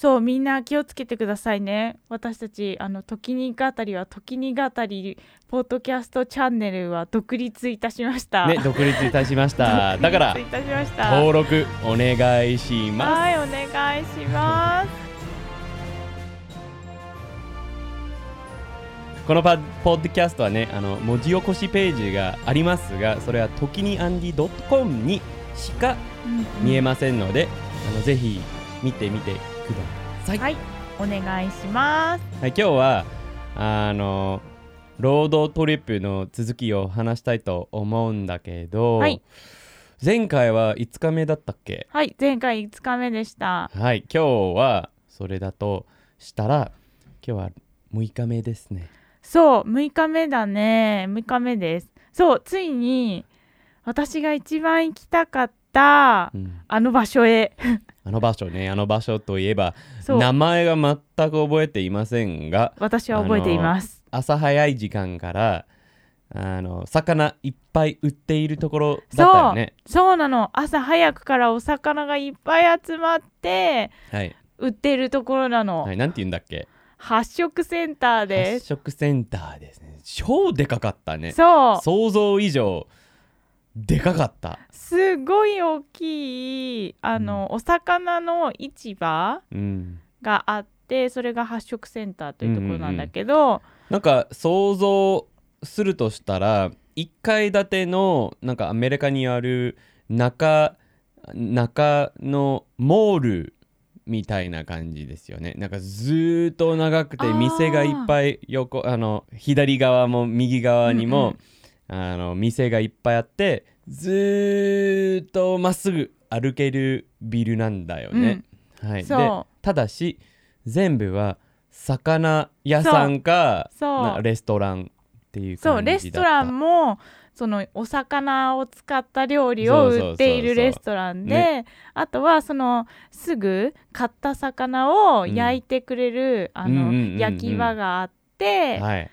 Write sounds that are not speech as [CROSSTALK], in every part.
そうみんな気をつけてくださいね。私たちあの時に語りは時に語りポッドキャストチャンネルは独立いたしました。ね独立いたしました。[LAUGHS] だから独立いたしました。登録お願いします。はいお願いします。このパポッドキャストはねあの文字起こしページがありますがそれは時にアンディ .com にしか見えませんので、あのぜひ見てみてください。はい。お願いします。はい、今日はあのロードトリップの続きを話したいと思うんだけど、はい。前回は5日目だったっけ？はい前回5日目でした。はい今日はそれだとしたら今日は6日目ですね。そう6日目だね。6日目です。そうついに私が一番行きたかったうん。あの場所へあの場所ねあの場所といえば名前が全く覚えていませんが私は覚えています。朝早い時間からあの魚いっぱい売っているところだったよね。そう。なの。朝早くからお魚がいっぱい集まってはい、売ってるところなの、はい、なんて言うんだっけ？発色センターです。発食センターですね。超でかかったね。そう。想像以上でかかった。すごい大きいあの、お魚の市場うん。があってそれが発色センターというところなんだけど、なんか想像するとしたら1階建てのなんかアメリカにある中中のモールみたいな感じですよね。なんかずーっと長くて店がいっぱい横あの左側も右側にも、あの店がいっぱいあってずーっとまっすぐ歩けるビルなんだよね、はい、でただし全部は魚屋さんかレストランっていうそう感じだった。レストランもそのお魚を使った料理を売っているレストランでね。あとはそのすぐ買った魚を焼いてくれる、あのうんうんうんうん。焼き場があって、はい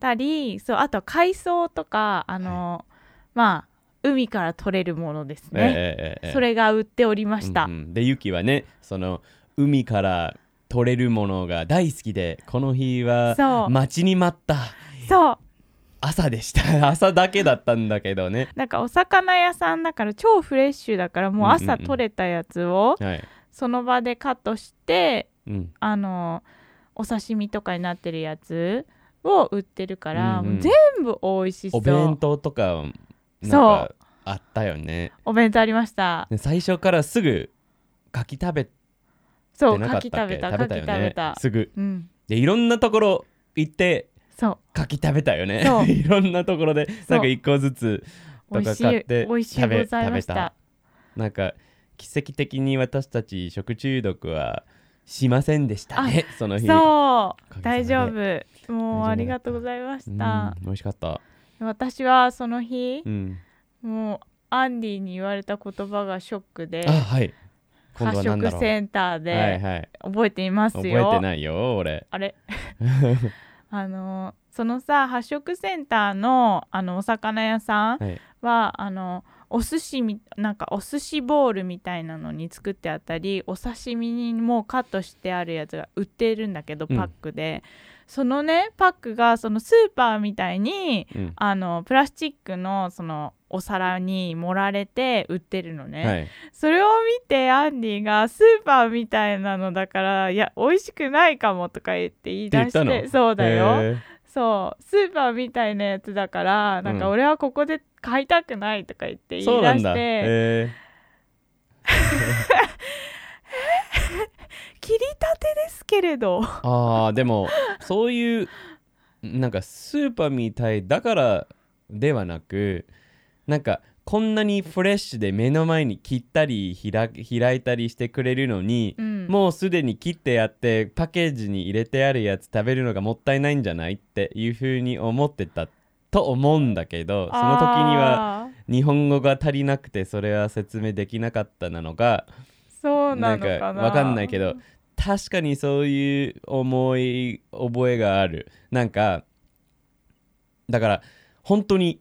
たりそうあと海藻とかあの、まあ海から取れるものですね、ええええええ。それが売っておりました、うんうん。でユキはねその海から取れるものが大好きでこの日は待ちに待ったそう。朝でした。[LAUGHS] 朝だけだったんだけどね。なんかお魚屋さんだから超フレッシュだからもう朝取れたやつをはい、その場でカットしてうん、あのお刺身とかになってるやつを売ってるから、うんうん。全部美味しそう。お弁当とかそう。かあったよね。お弁当ありました。で最初からすぐ柿食べてそうなか牡蠣った食べたね。食べた。すぐ。うん。でいろんなところ行ってそう。柿食べたよね。[LAUGHS] いろんなところでなんか一個ずつとか買って美味しい食べ食べた。なんか奇跡的に私たち食中毒はしませんでしたねその日。そう。大丈夫。もうありがとうございましうんた、美味しかった。私はその日う、ん。もうアンディに言われた言葉がショックであはい。発色センターはいではい。覚えています覚よ、えてないよ俺。あれ？[LAUGHS] あのそのさ発色センターのあのお魚屋さんはい。はあのお寿司みなんかお寿司ボールみたいなのに作ってあったりお刺身にもうカットしてあるやつが売ってるんだけどうん。パックで、そのねパックがそのスーパーみたいにうん。あのプラスチックのそのお皿に盛られて売ってるのね、はい。それを見てアンディがスーパーみたいなのだからいや美味しくないかもとか言って言い出しってそうだよ。そう。スーパーみたいなやつだからなんかうん。俺はここで買いたくないとか言って言いそうなんだ。出して、へ [LAUGHS] 切りたてですけれど。ーあーでもそういうなんかスーパーみたいだからではなくなんかこんなにフレッシュで目の前に切ったり開開いたりしてくれるのに、うん。もうすでに切ってやってパッケージに入れてあるやつ食べるのがもったいないんじゃないっていうふうに思ってたと思うんだけどその時にはあ日本語が足りなくてそれは説明できなかったなのそうなのかな。なんかわかんないけど確かにそういう思い覚えがある。なんかだから本当に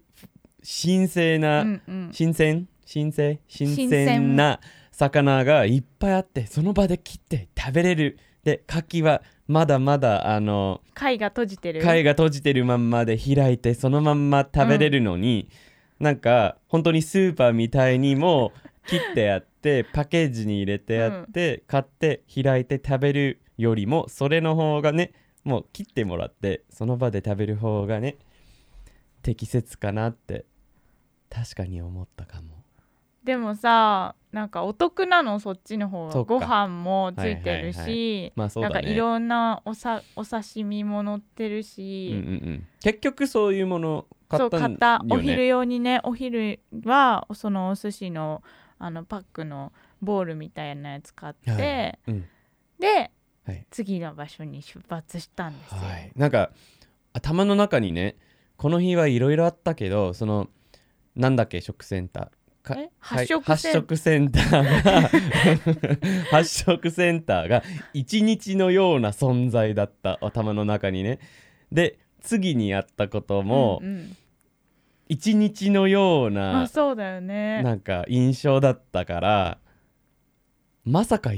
神聖な、うんうん。新鮮新鮮新新鮮鮮な。魚がいっぱいあってその場で切って食べれる。で牡蠣はまだまだあの貝が閉じてる。貝が閉じてるまんまで開いてそのまんま食べれるのに、なんか本当にスーパーみたいにも切ってあってパッケージに入れてあって、買って開いて食べるよりもそれの方がねもう切ってもらってその場で食べる方がね適切かなって確かに思ったかも。でもさなんかお得なのそっちの方そっか。がご飯もついてるし。なんかいろんなおさお刺身も乗ってるうんうんし、うん、結局そういうもの買ったん買ったよね。お昼用にねお昼はそのお寿司のあのパックのボールみたいなやつ買って、はい。うん。で、はい。次の場所に出発したんですよ、はい、なんか頭の中にねこの日はいろいろあったけどそのなんだっけ食センター。発色発セン色センターが発色センターが一日のような存在だった頭の中にね。で次にやったこともうんうん。一日のようまあな、そうだよね。なんか印象だったからまさか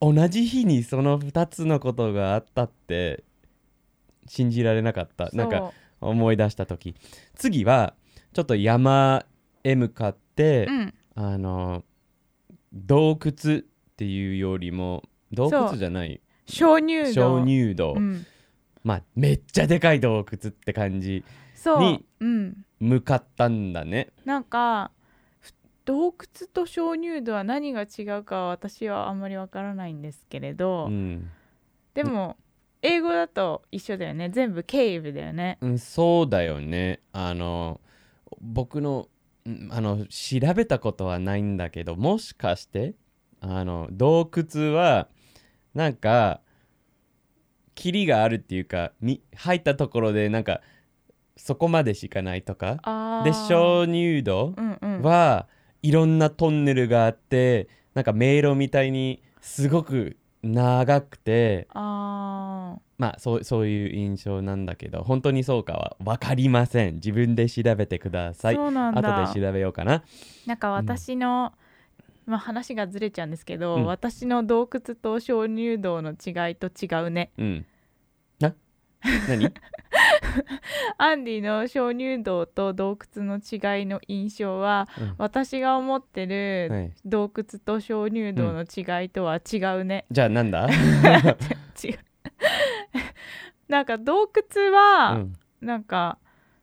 同じ日にその2つのことがあったって信じられなかった。なんか思い出した時。次はちょっと山へ向かって、うん。あの洞窟っていうよりも洞窟じゃない。鍾乳洞。鍾乳洞、うん、まあめっちゃでかい洞窟って感じに、うん、向かったんだね。なんかふ洞窟と鍾乳洞は何が違うかは私はあんまりわからないんですけれど、うん、でも英語だと一緒だよね。全部ケイブだよね。うん、そうだよね。あの僕のうんあの調べたことはないんだけどもしかしてあの洞窟はなんか霧があるっていうかみ入ったところでなんかそこまでしかないとかあー。で鍾乳洞うんうん。はいろんなトンネルがあってなんか迷路みたいにすごく長くてあまあそうそういう印象なんだけど本当にそうかは分かりません。自分で調べてくだーさい。そうなんだ。後で調べようかな。なんか私の、まあ話がずれちゃうんですけど、うん。私の洞窟と鍾乳洞の違いと違うね。うん。な何？[LAUGHS] アンディの鍾乳洞と洞窟の違いの印象はうん。私が思ってるはい。洞窟と鍾乳洞の違いとは違うね、じゃあなんだ？[LAUGHS] 違うなんか洞窟は、うん。なんか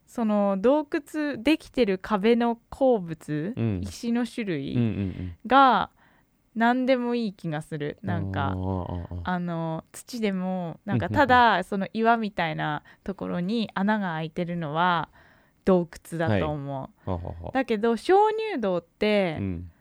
その洞窟できてる壁の鉱物、うん。石の種類うんが何でもいい気がする。なんあかーあの土でもなんかただその岩みたいなところに穴が開いてるのは洞窟だと思う、ほう。ほうほだけど鍾乳洞ってううん。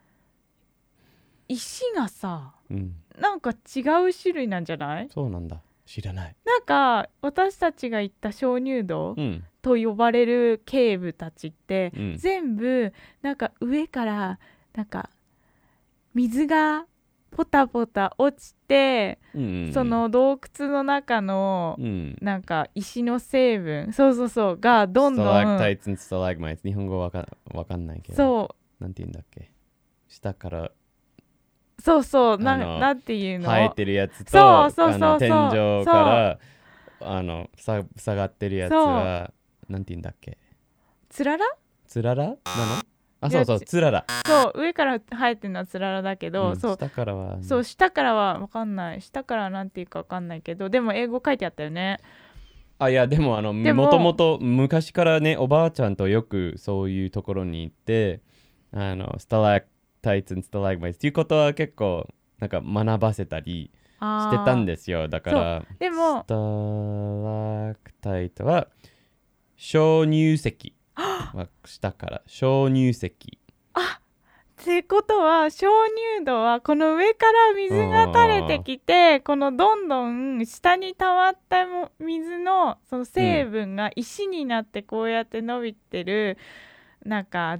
石がさうん。なんか違う種類なんじゃない？そうなんだ知らない。なんか私たちが行った鍾乳洞うん。と呼ばれるケーブたちってうん。全部なんか上からなんか水がポタポタ落ちて、うんうんその洞窟の中のうん。なんか石の成分そうそうそうがどんどん。イツンストラグマイツ日本語わかわかんないけど。そなんて言うんだっけ？下からうそうそうななんていうの？生えてるやつとそうそうそう天井からあのさ下がってるやつはなんて言うんだっけ？つららつららなの？あそうそうちつららそう上から生えてるのはつららだけど、うんそう。下からは。そう下からは分かんない。下からはなんていうか分かんないけどでも英語書いてあったよね。あいやでもあのもともと昔からねおばあちゃんとよくそういうところに行ってあのスタラクタイツンスタラグマイツっていうことは結構なんか学ばせたりしてたんでですよ。だからでもスタラクタイトは鍾乳石は下から鍾乳石っ。てことは鍾乳洞はこの上から水が垂れてきてこのどんどん下に溜まったも水のその成分が石になってこうやって伸びてる、なんか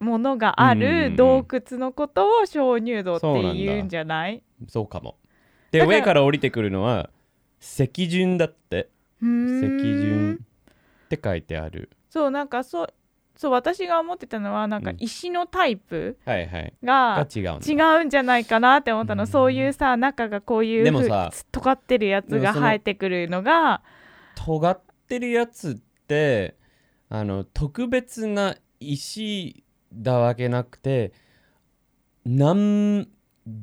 ものがある洞窟のことを鍾乳洞って言うんじゃない？そうかも。で上から降りてくるのは石順だって。石順って書いてある。そうなんかそうそう私が思ってたのはなんかうん。石のタイプがが違うんじゃないかなって思ったの、うん。そういうさ中がこういうふうでもさ尖ってるやつが生えてくるのが尖ってるやつってあの特別な石だわけなくて何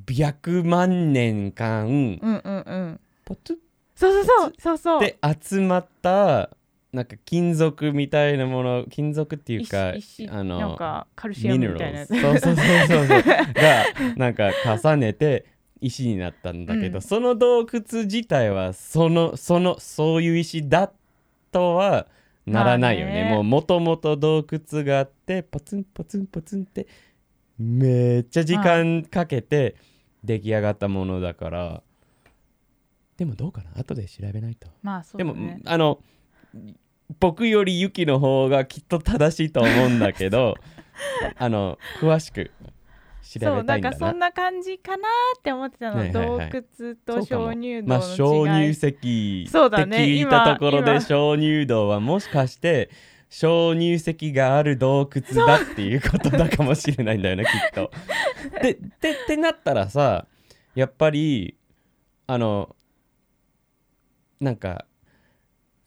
百万年間うんうんうん。ポツッ。そうそうそうそうそう。て集まったなんか金属みたいなもの金属っていうかあのなんかカルシウムみたいなそうそうそうそうそう。がなんか重ねて石になったんだけど、うん。その洞窟自体はそのそのそういう石だとはならないよね,、まあね。もうもともと洞窟があってポツンポツンポツンってめっちゃ時間かけて出来上がったものだから、でもどうかな？後で調べないと。まあそうでも、あの僕よりユキの方がきっと正しいと思うんだけど [LAUGHS] あの詳しく調そうなんべたいんだな。かそんな感じかなって思ってたの、はいはいはい。洞窟と鍾乳洞まあの違い、鍾乳石そうだねって聞いたところで鍾乳洞はもしかして鍾乳石がある洞窟だっていうことだかもしれないんだよねきっと。[LAUGHS] ででってなったらさやっぱりあのなんか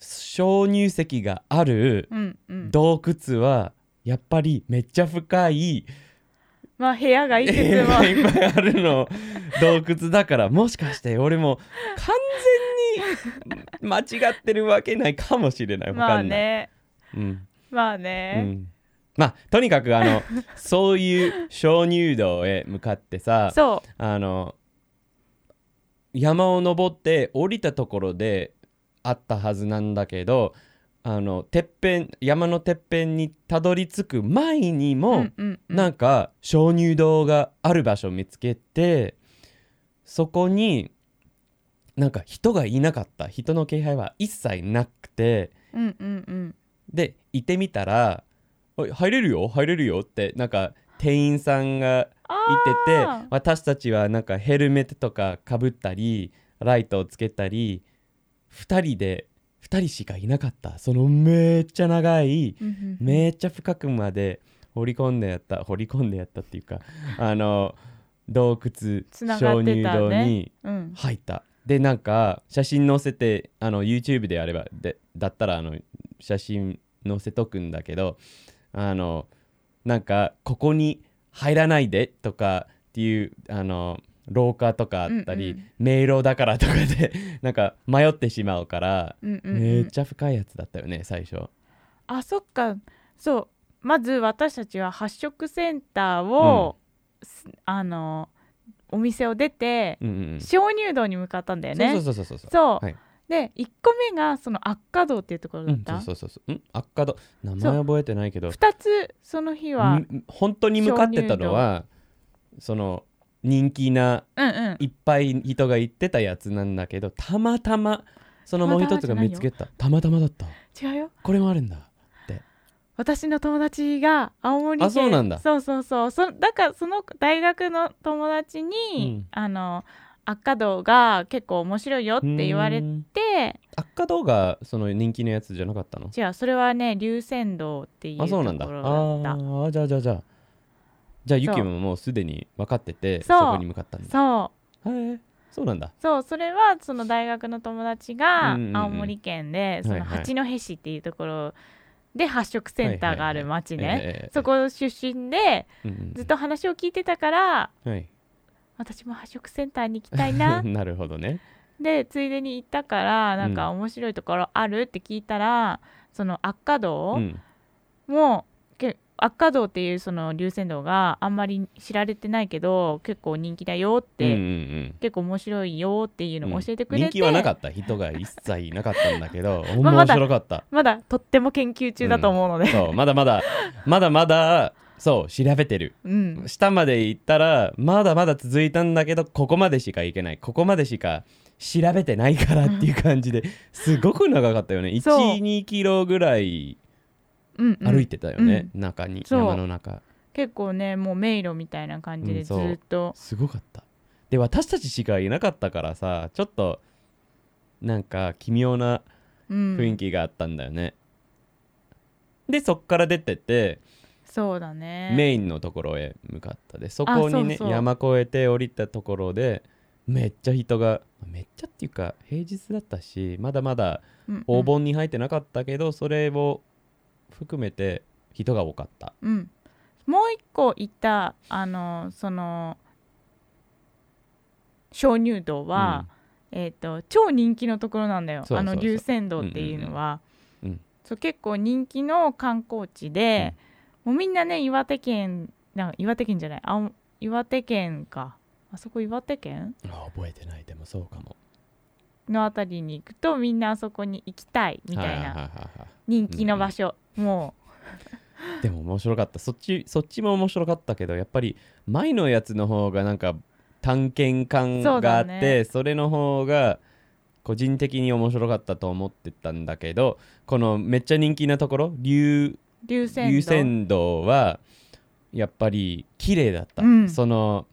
鍾乳石があるうんうん。洞窟はやっぱりめっちゃ深いまあ部屋がいくつ絵も [LAUGHS] がいっぱいあるの。洞窟だから。もしかして俺も完全に間違ってるわけないかもしれない。わまあね。うん。まあうね、ん、まあとにかくあの [LAUGHS] そういう鍾乳洞へ向かってさそあの山を登って降りたところであったはずなんだけどあのてっぺん山のてっぺんにたどり着く前にうも、うんうんうん。なんか鍾乳洞がある場所を見つけてそこになんか人がいなかった。人の気配は一切なくて。うんうんうん。で行ってみたら「おい入れるよ？入れるよ」ってなんか店員さんがいてて私たちはなんかヘルメットとかかぶったりライトをつけたり2人で2人しかいなかった。そのめっちゃ長いめっちゃ深くまで掘り込んでやった掘り込んでやったっていうかあの洞窟鍾乳洞にうん。入った。でなんか写真載せてあの YouTube であればでだったらあの写真載せとくんだけどあのなんかここに入らないでとかっていうあの廊下とかあったり、うんうん。迷路だからとかで [LAUGHS] なんか迷ってしまうから、うんうんうん。めっちゃ深いやつだったよね最初。あそっか。そう。まず私たちは発色センターを、すあのお店を出てうんうんうん。鍾乳洞に向かったんだよね。そうそうそうそうそう。そう。はい。で1個目がその悪化洞っていうところうん、だった、そうそうそうそう。ん？悪化度名前覚えてないけど、2つその日はん本当に向かってたのはその人気なうんうん。いっぱい人が行ってたやつなんだけどたまたまそのもう一つが見つけた。たまたまだった。違うよ。これもあるんだ私の友達が青森県あそうなんだ。そうそうそう。そだからその大学の友達に、うん。あの悪化洞が結構面白いよって言われて悪化動画その人気のやつじゃなかったの？違うそれはね龍泉洞っていうとこあそうなんだ。あろだったあーじゃあじゃあじゃあじゃあユももうすでに分かっててそこに向かったんだ。そう。へえそうなんだ。そうそれはその大学の友達が青森県でその八戸市っていうところで発色センターがある町ね。そこ出身でずっと話を聞いてたからはい私も発色センターに行きたいな。[LAUGHS] なるほどね。でついでに行ったからなんかうん面白いところある？って聞いたらその悪化洞うん。もけ悪化洞っていうその龍泉洞があんまり知られてないけど結構人気だよって、うんうんうん。結構面白いよっていうのを教えてくれて、人気はなかった。人が一切いなかったんだけど [LAUGHS] まあ面白かった。まだとっても研究中だと思うので、そうまだまだまだまだそう調べてる。うん。下まで行ったらまだまだ続いたんだけどここまでしか行けない。ここまでしか調べてないからっていう感じですごく長かったよね。そう。12キロぐらいうんうん歩いてたよね、中にそう。山の中。結構ねもう迷路みたいな感じでずっと、すごかった。で私たちしかいなかったからさちょっとなんか奇妙なうん。雰囲気があったんだよね、でそっから出てってそうだね。メインのところへ向かった。でそこにね山越えて降りたところでめっちゃ人がめっちゃっていうか平日だったしまだまだうんうん。お盆に入ってなかったけど、それを含めて人が多かった。うん、もう一個行ったあのその鍾乳洞は、えー、と超人気のところなんだよ。あの龍泉洞っていうのは、うんうんうんそう結構人気の観光地で、もうみんなね岩手県な岩手県じゃないあ岩手県か。あそこ岩手県？あ覚えてない。でもそうかものあたりに行くとみんなあそこに行きたいみたいな人気の場所、も [LAUGHS] でも面白かった。そっちそっちも面白かったけどやっぱり前のやつの方がなんか探検感そうがあだってそ,、ね。れの方が個人的に面白かったと思ってたんだけどこのめっちゃ人気なところ龍う龍泉洞龍泉洞はやっぱり綺麗だった、うん。その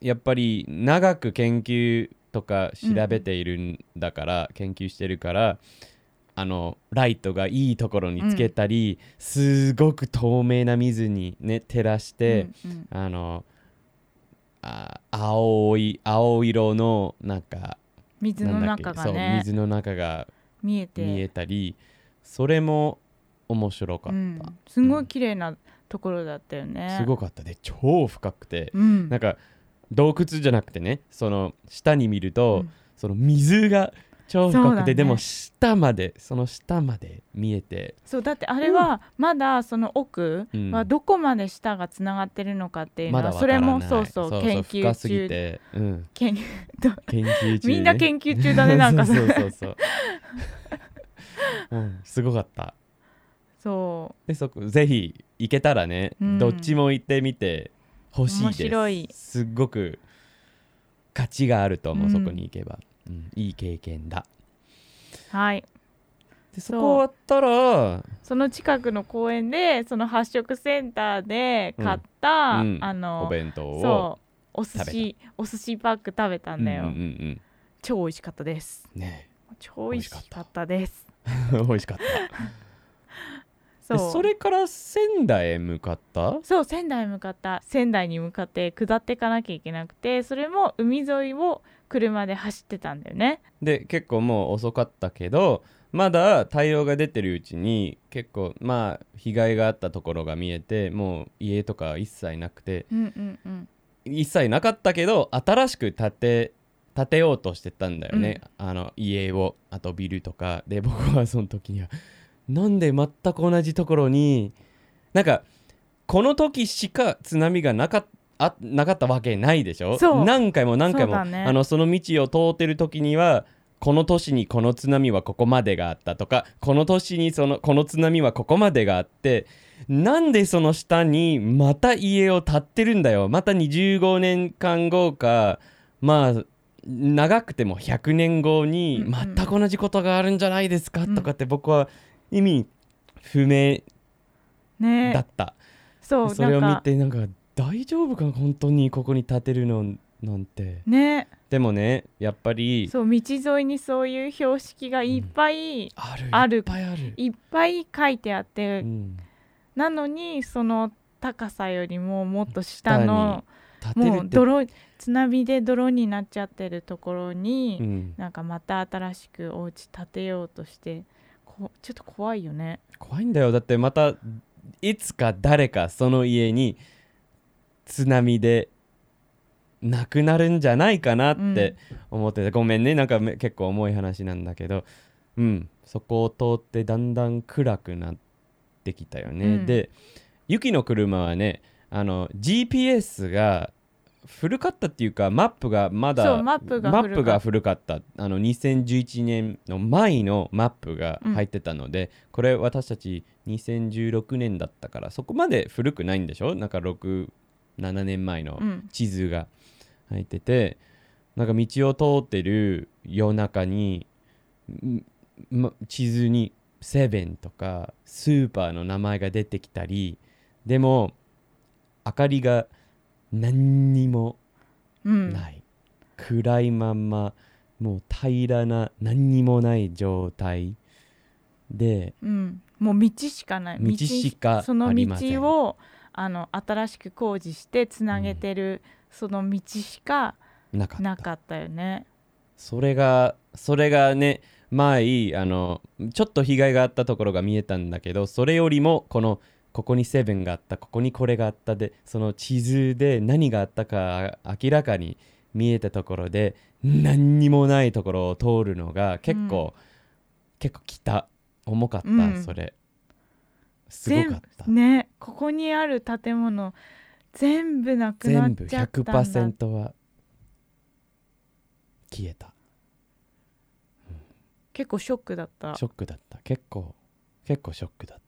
やっぱり長く研究とか調べているんだから、研究してるからあのライトがいいところにつけたり、すごく透明な水にね照らして、うんうん。あのあ青い青色のなんか水の中がね。水の中が見えて。見えたりそれも面白かった、うん、すごい綺麗なところだったよね。すごかった。で超深くて、うん、なんか洞窟じゃなくてねその下に見ると、うん。その水が超深くて、ね。でも下までその下まで見えて。そうだってあれはまだその奥うん。はどこまで下がつながってるのかっていうのまは、それだわからない。もそうそう研究中。て、うん、研究中、ね、みんな研究中だね [LAUGHS] なんかそうそうそうそう、うん、すごかった。そでそこぜひ行けたらね、うん。どっちも行ってみてほしい面です。白い。すっごく価値があると思う、うん。そこに行けば、うん、いい経験だ。うはい。でそこ終わったらその近くの公園でその発色センターで買った、うん。おあの弁当をそうお寿司お寿司パック食べたんだよ、うんうんうん超美味しかったです。うんね超美味しかったです。美味しかった [LAUGHS] そう。でそれから仙台へ向かった？そう仙台へ向かった。仙台に向かって下っていかなきゃいけなくてそれも海沿いを車で走ってたんだよね。で結構もう遅かったけどまだ太陽が出てるうちに結構まあ被害があったところが見えてもう家とか一切なくて。うんうんうん。一切なかったけど新しく建て建てようとしてたんだよね、あの家をあとビルとか。で僕はその時にはなんで全く同じところになんかこの時しか津波がなかっあなかったわけないでしょ？そう。何回も何回もそね。あのその道を通ってる時にはこの年にこの津波はここまでがあったとかこの年にそのこの津波はここまでがあってなんでその下にまた家を建ってるんだよ？また25年間後かまあ長くても100年後に全く同じことがあるんじゃないですか、うんとかって僕は意味不明ね。だった、そうそれを見てなんか。大丈夫か本当にここに建てるのなんて。ね。でもねやっぱりそう道沿いにそういう標識がいっぱい、あるいっぱいある、いっぱい書いてあって、うん、なのにその高さよりももっと下のもう泥津波で泥になっちゃってるところに、うん、なんかまた新しくお家建てようとしてこちょっと怖いよね。怖いんだよ。だってまたいつか誰かその家に津波で亡くなるんじゃないかなって思ってて、ごめんね。なんかめ結構重い話なんだけど。うん。そこを通ってだんだん暗くなってきたよね、うん。でユキの車はねあの GPS が古かったっていうかマップがまだマップが古かった。あの2011年の前のマップが入ってたので、これ私たち2016年だったからそこまで古くないんでしょ？なんか67年前のうん。地図が入ってて、なんか道を通ってる夜中に、んま地図にセブンとかスーパーの名前が出てきたりでも明かりが何にもうん。ない、暗いまんまもう平らな何にもない状態でうん、もう道しかない。道しかその道をあの新しく工事してつなげてる、その道しかなかった。なかったよね。それがそれがね前あのちょっと被害があったところが見えたんだけどそれよりもこのここにセブンがあったここにこれがあったでその地図で何があったか明らかに見えたところで何にもないところを通るのが結構、結構来た。重かった、うん。それ。すごかった、全ねここにある建物全部なくなっ全部ちゃったんだ。100%は消えた。結構ショックだった。ショックだった。結構結構ショックだった、うん、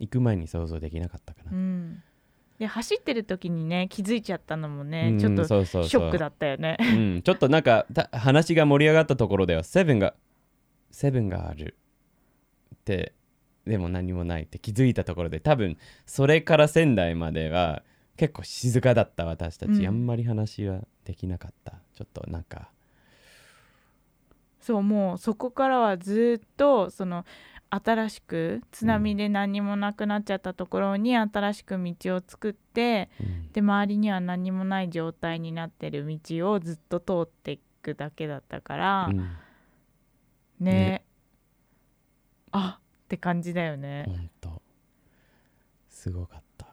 行く前に想像できなかったかな、うん。で走ってる時にね気づいちゃったのもね、うんちょっとショックだったよね。うん、ちょっとなんかた話が盛り上がったところではセブンがセブンがあるってでも何もないって気づいたところで多分それから仙台までは結構静かだった私たち、うん。あんまり話はできなかった。ちょっとなんか。そうもうそこからはずっとその新しく津波で何もなくなっちゃったところに新しく道を作って、うん。で周りには何もない状態になってる道をずっと通っていくだけだったから、うん。ね。ね。あって感じだよね、ほんと。すごかった。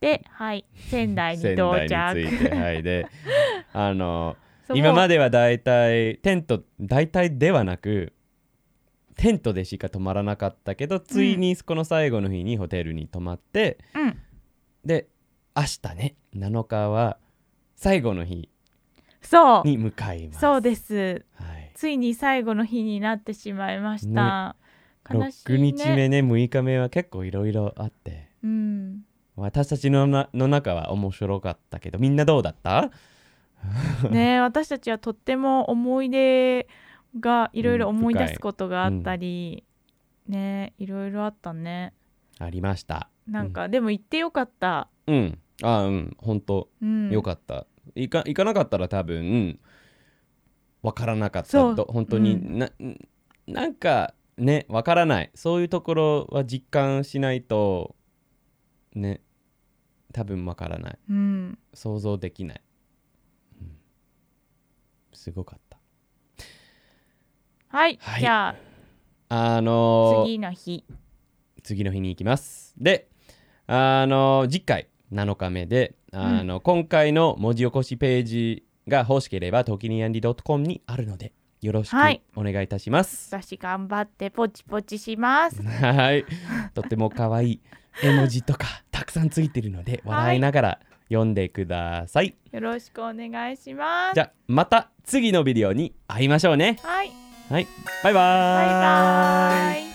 ではい。仙台に仙到着台についてはい。であの今まではだいたいテント大体ではなくテントでしか泊まらなかったけどついにこの最後の日にホテルに泊まって、うん。で明日ね7日は最後の日そう。に向かいます。そうです。はい、ついに最後の日になってしまいました、悲しい6ね日目ね6日目は結構いろいろあってうん私たちのなの中は面白かったけどみんなどうだった [LAUGHS] ね私たちはとっても思い出がいろいろうん思い出すことがあったり、ねいろいろあったね。ありました。なんか、でも行ってよかった。うん。あうん。本当うん。よかった、行か行かなかったら多分わからなかった。そう。ど本当に、うん。ななんかねわからない。そういうところは実感しないとね多分わからない。うん。想像できない、うんすごかった。はい、はい。じゃああのー次の日。次の日に行きます。であの次回7日目であの、今回の文字起こしページが欲しければ時にやんり .com にあるのでよろしくはい。お願いいたします。私頑張ってポチポチします。[LAUGHS] はい。とっても可愛い絵文字とかたくさんついてるので笑いながら読んでください、よろしくお願いします。じゃあまた次のビデオに会いましょうね。はい。はい。バイバーバイバイ